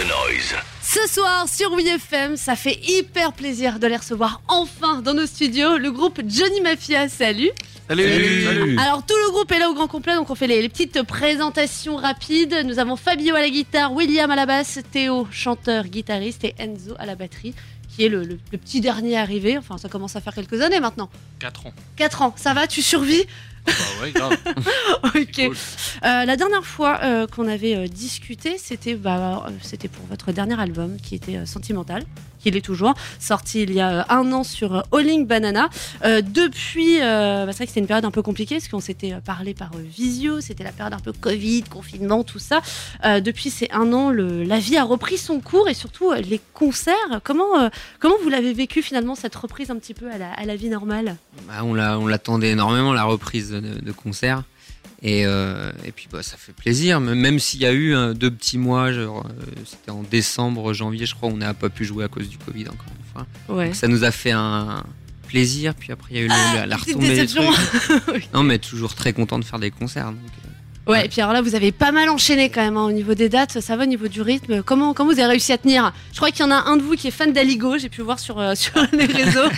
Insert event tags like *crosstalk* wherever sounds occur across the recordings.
the noise. Ce soir sur WeFM, ça fait hyper plaisir de les recevoir enfin dans nos studios. Le groupe Johnny Mafia, salut. Salut. Alors tout le groupe est là au grand complet, donc on fait les, les petites présentations rapides. Nous avons Fabio à la guitare, William à la basse, Théo, chanteur, guitariste et Enzo à la batterie, qui est le, le- le petit dernier arrivé. Enfin, ça commence à faire quelques années maintenant. 4 ans. 4 ans, ça va, tu survis Bah ouais, grave. *laughs* Ok. Cool. Euh, la dernière fois euh, qu'on avait euh, discuté, c'était bah, euh, c'était pour votre dernier album qui était euh, Sentimental, qui l'est toujours, sorti il y a euh, un an sur euh, Alling Banana. Euh, depuis, euh, bah, c'est vrai que c'était une période un peu compliquée parce qu'on s'était euh, parlé par euh, visio, c'était la période un peu Covid, confinement, tout ça. Euh, depuis ces un an, le- la vie a repris son cours et surtout euh, les concerts. Comment, euh, comment vous l'avez vécu finalement cette reprise un petit peu à la, à la vie normale? Bah, on l'attendait énormément, la reprise de, de concert. Et, euh, et puis bah, ça fait plaisir, même s'il y a eu euh, deux petits mois, genre, euh, c'était en décembre, janvier, je crois, on n'a pas pu jouer à cause du Covid encore une fois. Ouais. Donc ça nous a fait un plaisir, puis après il y a eu le- la, retombée des. *laughs* Non mais toujours très content de faire des concerts. donc, euh, Ouais, et puis alors là, vous avez pas mal enchaîné quand même hein, au niveau des dates, ça va au niveau du rythme. Comment, comment vous avez réussi à tenir? Je crois qu'il y en a un de vous qui est fan d'Aligo, j'ai pu voir sur, euh, *laughs* sur les réseaux.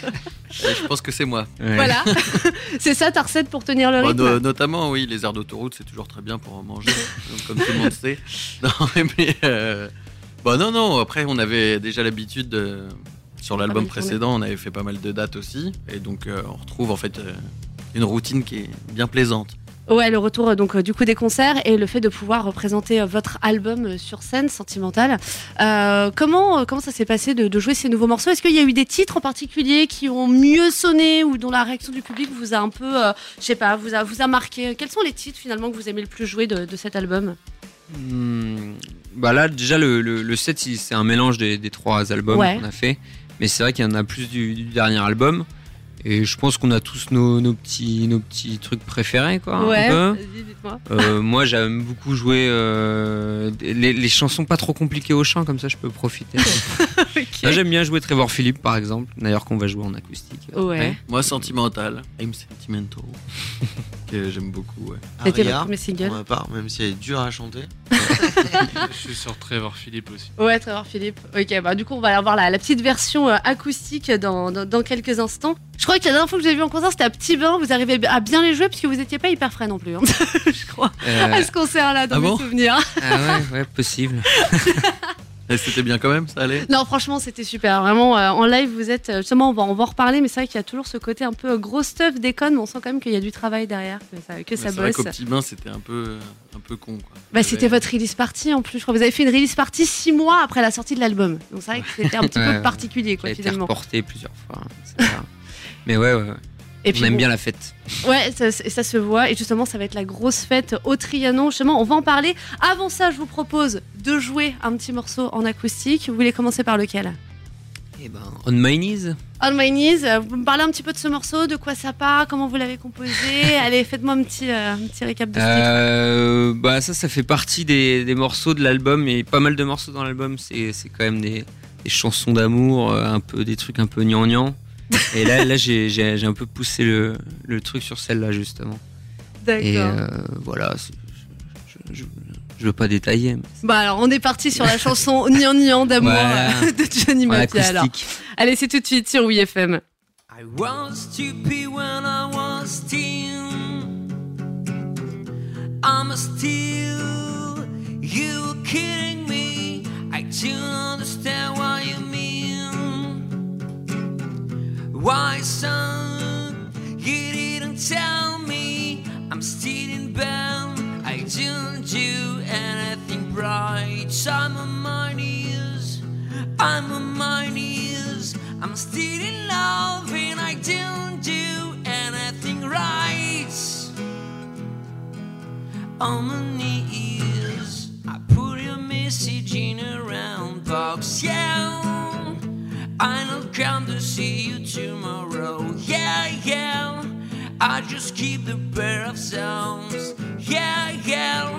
Je pense que c'est moi. ouais. voilà. *laughs* c'est ça ta recette pour tenir le Bon, rythme? no- notamment, oui, les aires d'autoroute, c'est toujours très bien pour en manger, donc, comme tout le monde sait. *laughs* Non, mais, euh, bah, non, non, après, on avait déjà l'habitude de. Sur l'album tourné. précédent, on avait fait pas mal de dates aussi, et donc euh, on retrouve en fait euh, une routine qui est bien plaisante. Ouais, le retour euh, donc euh, du coup des concerts et le fait de pouvoir représenter euh, votre album sur scène, Sentimental. Euh, comment, comment ça s'est passé de, de jouer ces nouveaux morceaux? Est-ce qu'il y a eu des titres en particulier qui ont mieux sonné ou dont la réaction du public vous a un peu, euh, je sais pas, vous a, vous a marqué? Quels sont les titres finalement que vous aimez le plus jouer de, de cet album? Hmm, bah là déjà le, le, le set c'est un mélange des, des trois albums Ouais. qu'on a fait. Mais c'est vrai qu'il y en a plus du, du dernier album et je pense qu'on a tous nos, nos petits nos petits trucs préférés quoi vas-y, dites-moi. Euh, moi j'aime beaucoup jouer euh, les, les chansons pas trop compliquées au chant comme ça je peux profiter *laughs* Ok. Là, j'aime bien jouer Trevor Philippe par exemple d'ailleurs qu'on va jouer en acoustique Ouais. après. Moi, Sentimental, I'm Sentimental, *laughs* que j'aime beaucoup, ouais. C'était le premier single. pour ma part, même si elle est dure à chanter. *laughs* Je suis sur Trevor Philippe aussi. Ouais, Trevor Philippe. Ok, bah du coup, on va avoir la, la petite version euh, acoustique dans, dans, dans quelques instants. Je crois que la dernière fois que j'ai vu en concert, c'était à Petit Bain. Vous arrivez à bien les jouer puisque vous étiez pas hyper frais non plus. hein. *laughs* je crois. Euh, À ce concert-là, dans Ah mes bon? souvenirs. ah ouais ouais possible *laughs* Et C'était bien quand même, ça allait? Non, franchement, c'était super. Vraiment, euh, en live, vous êtes. euh, Justement, on va, on va en reparler, mais c'est vrai qu'il y a toujours ce côté un peu euh, gros stuff, déconne, mais on sent quand même qu'il y a du travail derrière, que ça, que ça C'est vrai bosse. qu'au petit bain, c'était un peu, un peu con, quoi. Bah, c'était votre release party en plus. Je crois que vous avez fait une release party six mois après la sortie de l'album. Donc c'est vrai que c'était un petit peu particulier, quoi, a été finalement. reporté plusieurs fois hein, c'est ça. *laughs* mais ouais, ouais, ouais. Et on aime bon, bien la fête Ouais, ça, ça se voit. Et justement, ça va être la grosse fête au Trianon. Justement, on va en parler. Avant ça, je vous propose de jouer un petit morceau en acoustique. Vous voulez commencer par lequel? Et ben on my knees On My Knees. euh, Vous me parlez un petit peu de ce morceau, de quoi ça part, comment vous l'avez composé. *laughs* Allez, faites-moi un petit, euh, un petit récap de ce. Euh, bah ça, ça fait partie des, des morceaux de l'album et pas mal de morceaux dans l'album. C'est quand même des, des chansons d'amour, euh, un peu des trucs un peu gnangnan. Et là, là j'ai j'ai- j'ai un peu poussé le, le truc sur celle-là justement. D'accord. Et euh, voilà, je, je, je veux pas détailler. mais Bah alors, on est parti sur la chanson *laughs* Nian Nian d'amour Voilà. euh, de Johnny Mafia. Alors, allez, c'est tout de suite sur WeFM. I was stupid when I was teen. I'm still Why, son? You didn't tell me. I'm still in bed. I don't do anything right. I'm on my knees. I'm on my knees. I'm still in love and I don't do anything right. On my knees, I put your message in a round box. Yeah, I know come to see you I just keep the pair of sounds. Yeah, yeah.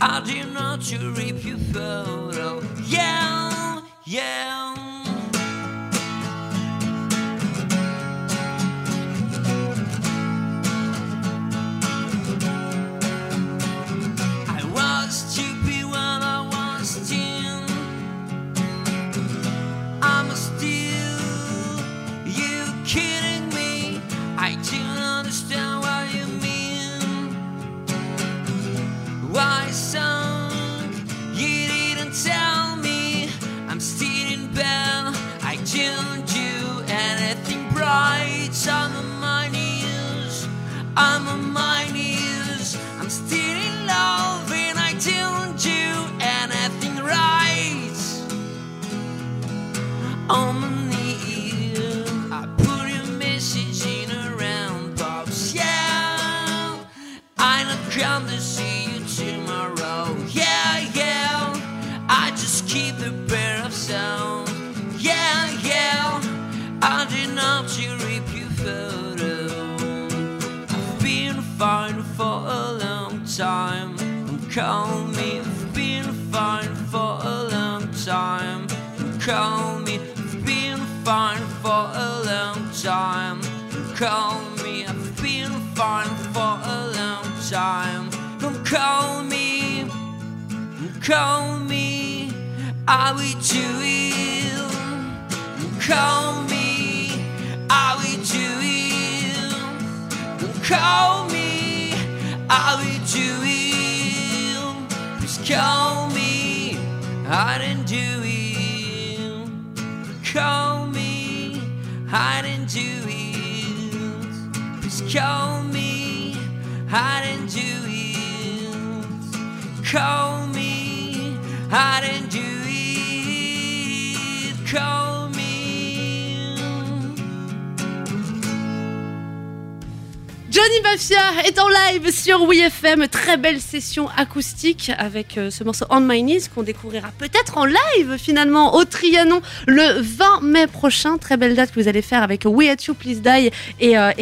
I did not to rip your photo. Yeah, yeah. come to see you tomorrow. Yeah, yeah, I just keep the pair of sound. Yeah, yeah, I did not to rip your photo. I've been fine for a long time. I'm. Call me, I will do it. Call me, I will do it. Call me, I will do it. Please call me, I didn't do it. Call me, I didn't do it. Please call me, I didn't do it. Call Johnny Mafia est en live sur WeFM. Très belle session acoustique avec euh, ce morceau On My Knees qu'on découvrira peut-être en live finalement au Trianon le 20 mai prochain. Très belle date que vous allez faire avec We At You Please Die et, euh.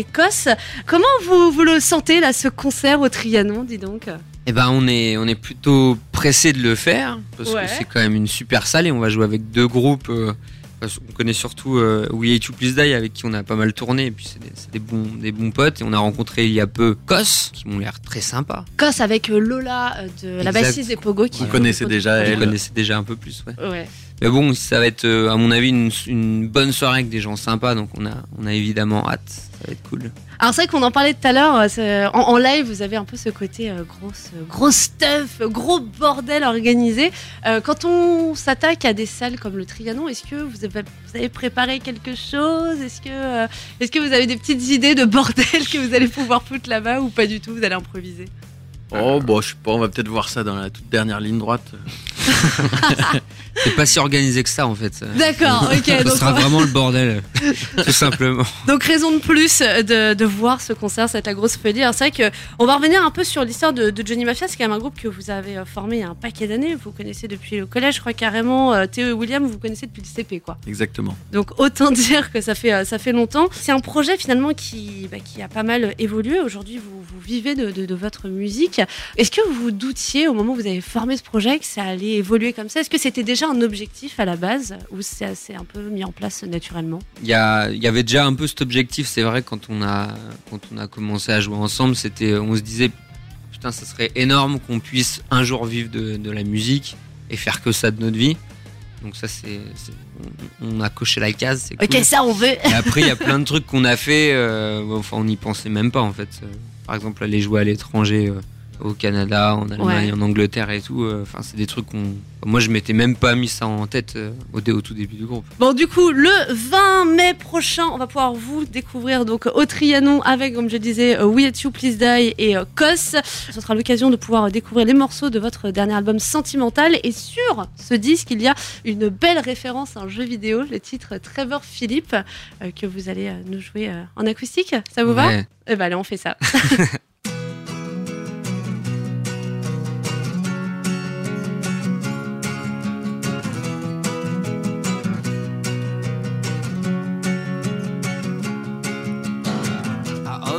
Comment vous le sentez là ce concert au Trianon, dis donc? Eh ben, on est, on est plutôt pressé de le faire parce Ouais. que c'est quand même une super salle et on va jouer avec deux groupes. euh, parce qu'on connaît surtout euh, We Hate You Please Die avec qui on a pas mal tourné et puis c'est des, bons, des bons potes et on a rencontré il y a peu Kos qui m'ont l'air très sympa. Kos avec euh, Lola euh, de la bassiste des Pogo qui Vous connaissez déjà elle. déjà un peu plus, ouais. Ouais. Mais bon, ça va être euh, à mon avis une, une bonne soirée avec des gens sympas donc on a, on a évidemment hâte. Ça va être cool. Alors c'est vrai qu'on en parlait tout à l'heure, euh, en, en live vous avez un peu ce côté euh, grosse, euh, gros stuff, gros bordel organisé. Euh, quand on s'attaque à des salles comme le Trianon, est-ce que vous avez, vous avez préparé quelque chose? Est-ce que, euh, est-ce que vous avez des petites idées de bordel *laughs* que vous allez pouvoir foutre là-bas ou pas du tout Vous allez improviser? Oh, bon, je sais pas, on va peut-être voir ça dans la toute dernière ligne droite. *laughs* C'est pas si organisé que ça en fait. D'accord, ok. *laughs* Ce donc, sera vraiment le bordel, *laughs* tout simplement. donc raison de plus de, de voir ce concert, c'est la grosse folie. Alors c'est vrai qu'on va revenir un peu sur l'histoire de, de Johnny Mafia, c'est quand même un groupe que vous avez euh, formé il y a un paquet d'années, vous connaissez depuis le collège, je crois carrément, euh, Théo et William, vous connaissez depuis le CP quoi. Exactement. Donc autant dire que ça fait, euh, ça fait longtemps. C'est un projet finalement qui, bah, qui a pas mal évolué. Aujourd'hui, vous, vous vivez de, de- de votre musique. Est-ce que vous doutiez au moment où vous avez formé ce projet que ça allait évoluer comme ça Est-ce que c'était déjà un objectif à la base ou c'est un peu mis en place naturellement? Il y, a- il y avait déjà un peu cet objectif, c'est vrai, quand on a, quand on a commencé à jouer ensemble, c'était, on se disait, putain, ça serait énorme qu'on puisse un jour vivre de, de la musique et faire que ça de notre vie. Donc ça, c'est, on, on a coché la case, c'est cool. Ok, ça on veut. Et après, il y a plein de trucs *laughs* qu'on a fait, euh, enfin, on n'y pensait même pas en fait. Euh, Par exemple, aller jouer à l'étranger, euh, au Canada, en Allemagne, Ouais. en Angleterre et tout. euh, Enfin, c'est des trucs qu'on. Moi, je m'étais même pas mis ça en tête euh, au, dé- au tout début du groupe. Bon, du coup, le 20 mai prochain, on va pouvoir vous découvrir donc au Trianon avec, comme je disais, euh, We At You Please Die et Kos. Ce sera l'occasion de pouvoir découvrir les morceaux de votre dernier album Sentimental. Et sur ce disque, il y a une belle référence à un jeu vidéo, le titre Trevor Philippe, que vous allez nous jouer en acoustique. Ça vous va? Eh ben allez, on fait ça. *laughs*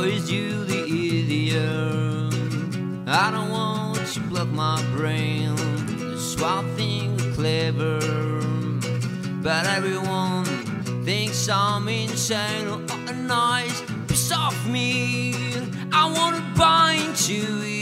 always do the idiot. I don't want to block my brain. So I think clever, but everyone thinks I'm insane. A nice piece of me. I wanna bind to it.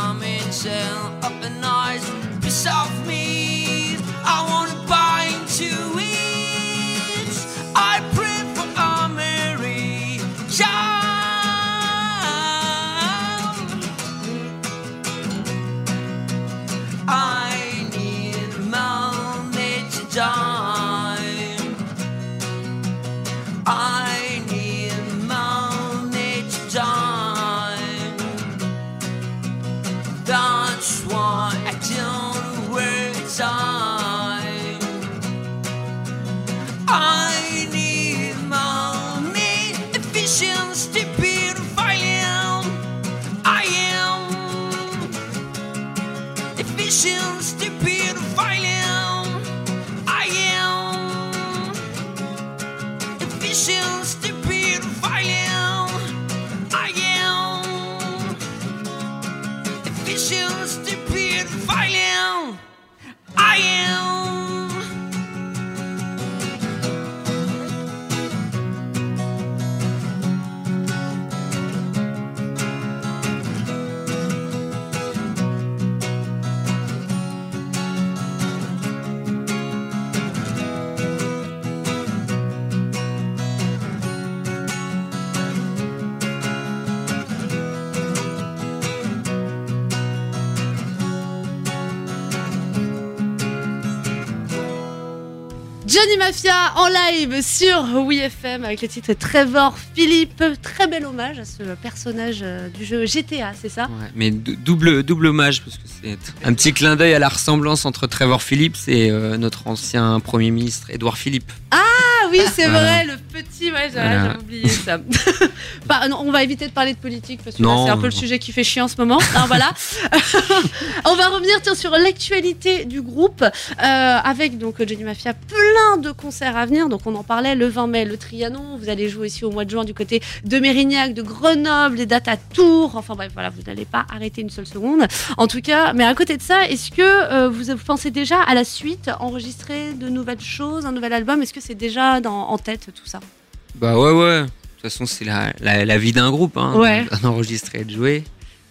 I'm in jail, up in eyes, piss off me. I wanna buy into Johnny Mafia en live sur WeFM avec le titre Trevor Philippe. Très bel hommage à ce personnage euh, du jeu GTA, c'est ça Ouais, mais dou- double, double hommage, parce que c'est un petit clin d'œil à la ressemblance entre Trevor Phillips et euh, notre ancien Premier ministre Édouard Philippe. Ah oui, c'est Voilà. vrai, le petit, ouais, j'avais Voilà. j'avais oublié ça. *laughs* Bah, non, on va éviter de parler de politique parce que là, Non, c'est un peu le non. sujet qui fait chier en ce moment. Ah, voilà. *laughs* *laughs* on va revenir tiens, sur l'actualité du groupe euh, avec donc Johnny Mafia, plein de concerts à venir. Donc on en parlait le 20 mai, le Trianon. Vous allez jouer aussi au mois de juin du côté de Mérignac, de Grenoble, des dates à Tours. Enfin bref, voilà, vous n'allez pas arrêter une seule seconde. En tout cas, mais à côté de ça, est-ce que euh, vous pensez déjà à la suite, enregistrer de nouvelles choses, un nouvel album? Est-ce que c'est déjà en tête tout ça Bah ouais, ouais. De toute façon, c'est la, la, la vie d'un groupe, hein, Ouais. d'enregistrer et de jouer.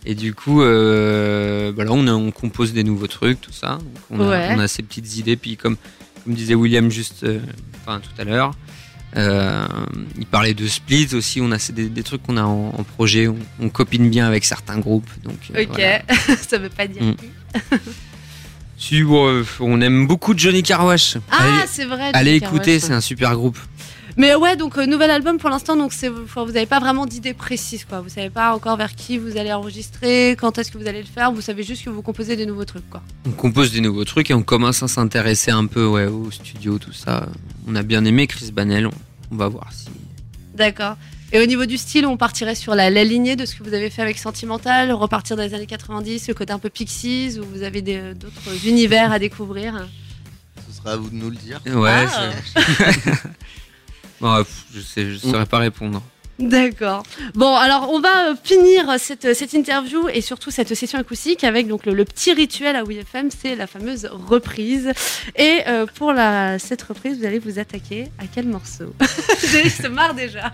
Et du coup, euh, bah là, on, a- on compose des nouveaux trucs, tout ça. On, a, Ouais. on a ces petites idées. Puis, comme, comme disait William juste euh, enfin, tout à l'heure, euh, il parlait de split aussi. On a des, des trucs qu'on a en, en projet. On, on copine bien avec certains groupes. Donc, euh, Ok, voilà. *laughs* ça veut pas dire. Mm. qui. *laughs* Si, bon, euh, on aime beaucoup Johnny Carwash. Ah, c'est vrai. allez écouter, Carwash, c'est un super groupe. Mais ouais, donc euh, nouvel album pour l'instant, donc c'est, enfin, vous n'avez pas vraiment d'idée précise, quoi. Vous savez pas encore vers qui vous allez enregistrer, quand est-ce que vous allez le faire. Vous savez juste que vous composez des nouveaux trucs, quoi. On compose des nouveaux trucs et on commence à s'intéresser un peu ouais, au studio, tout ça. On a bien aimé Chris Banel, on, on va voir si. D'accord. Et au niveau du style, on partirait sur la, la lignée de ce que vous avez fait avec Sentimental, repartir dans les années 90, le côté un peu Pixies, où vous avez d'autres univers à découvrir? Ce sera à vous de nous le dire. Ouais, Ah. c'est- *laughs* Bon, je je saurais pas répondre. D'accord. Bon, alors on va euh, finir cette, cette interview et surtout cette session acoustique avec donc le, le petit rituel à WFM, c'est la fameuse reprise. Et euh, pour la, cette reprise, vous allez vous attaquer à quel morceau? *laughs* Je se marre déjà.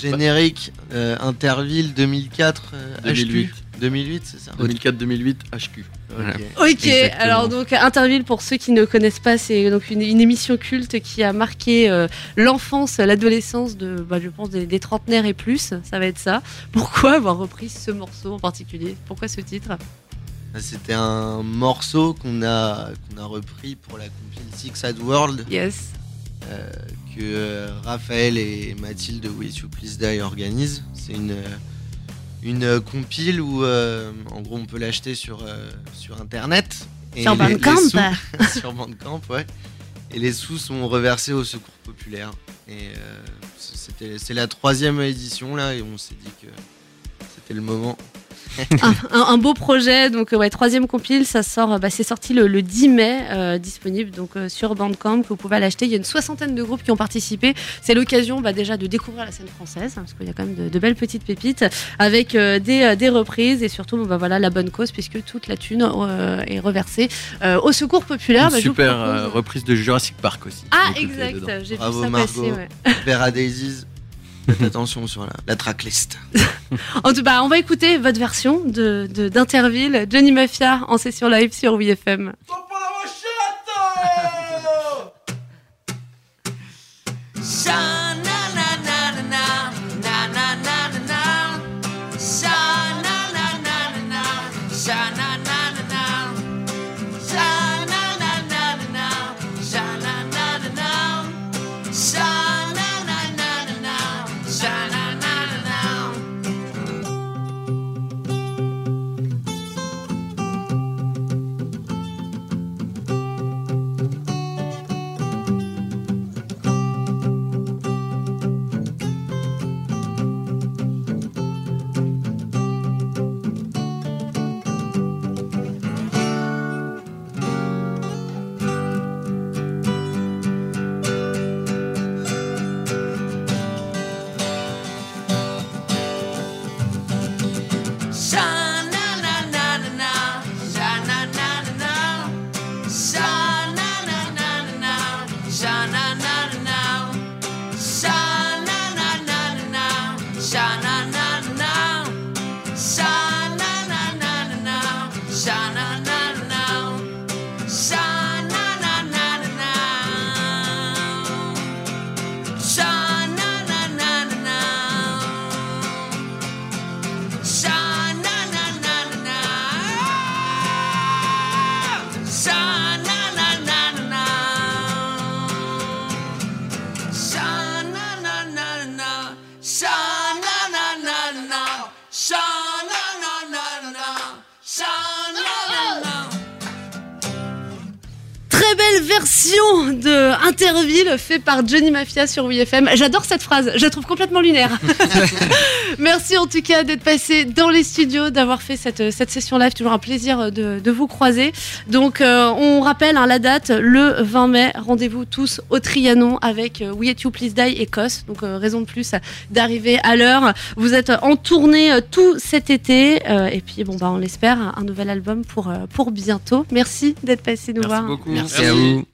Générique euh, Interville 2004 euh, 2008. HQ 2008, c'est ça 2004-2008 HQ. Voilà. Ok. Exactement. alors donc Interville, pour ceux qui ne connaissent pas, c'est donc une, une émission culte qui a marqué euh, l'enfance, l'adolescence de, bah, je pense, des, des trentenaires et plus. Ça va être ça. Pourquoi avoir repris ce morceau en particulier? Pourquoi ce titre? Ah, C'était un morceau qu'on a, qu'on a repris pour la compile Six Sad World Yes. euh, que euh, Raphaël et Mathilde de We You Please Die organisent. C'est une, euh, une euh, compile où en gros on peut l'acheter sur, sur internet. Et Sur les- les Bandcamp sous- *laughs* sur Bandcamp, ouais. Et les sous sont reversés au secours populaire. Et c'était, c'est la troisième édition là et on s'est dit que c'était le moment. *laughs* un, un- un beau projet, donc euh, ouais, troisième compile, ça sort, euh, bah, c'est sorti le, le 10 mai, euh, disponible donc euh, sur Bandcamp, que vous pouvez l'acheter. Il y a une soixantaine de groupes qui ont participé. C'est l'occasion bah, déjà de découvrir la scène française, hein, parce qu'il y a quand même de, de belles petites pépites, avec euh, des, euh, des reprises et surtout bah, voilà, la bonne cause, puisque toute la thune euh, est reversée euh, au secours populaire. Une Bah, super propose- euh, reprise de Jurassic Park aussi. Ah, exact, j'ai vu ça passer. Margot. ouais. Vera Daisies. Faites attention sur la, la tracklist. En tout cas, on va écouter votre version de de- d'Interville, Johnny Mafia en session live sur WFM. Shine. Version de Interville fait par Johnny Mafia sur WFM. J'adore cette phrase, je la trouve complètement lunaire. *laughs* Merci en tout cas d'être passé dans les studios, d'avoir fait cette, cette session live. Toujours un plaisir de, de vous croiser. Donc euh, on rappelle hein, la date, le 20 mai. Rendez-vous tous au Trianon avec euh, We Hate You Please Die Écosse. Donc euh, raison de plus d'arriver à l'heure. Vous êtes en tournée euh, tout cet été. euh, et puis bon bah on l'espère, un, nouvel album pour, pour bientôt. Merci d'être passé nous Merci voir. beaucoup. Merci à vous. ähm,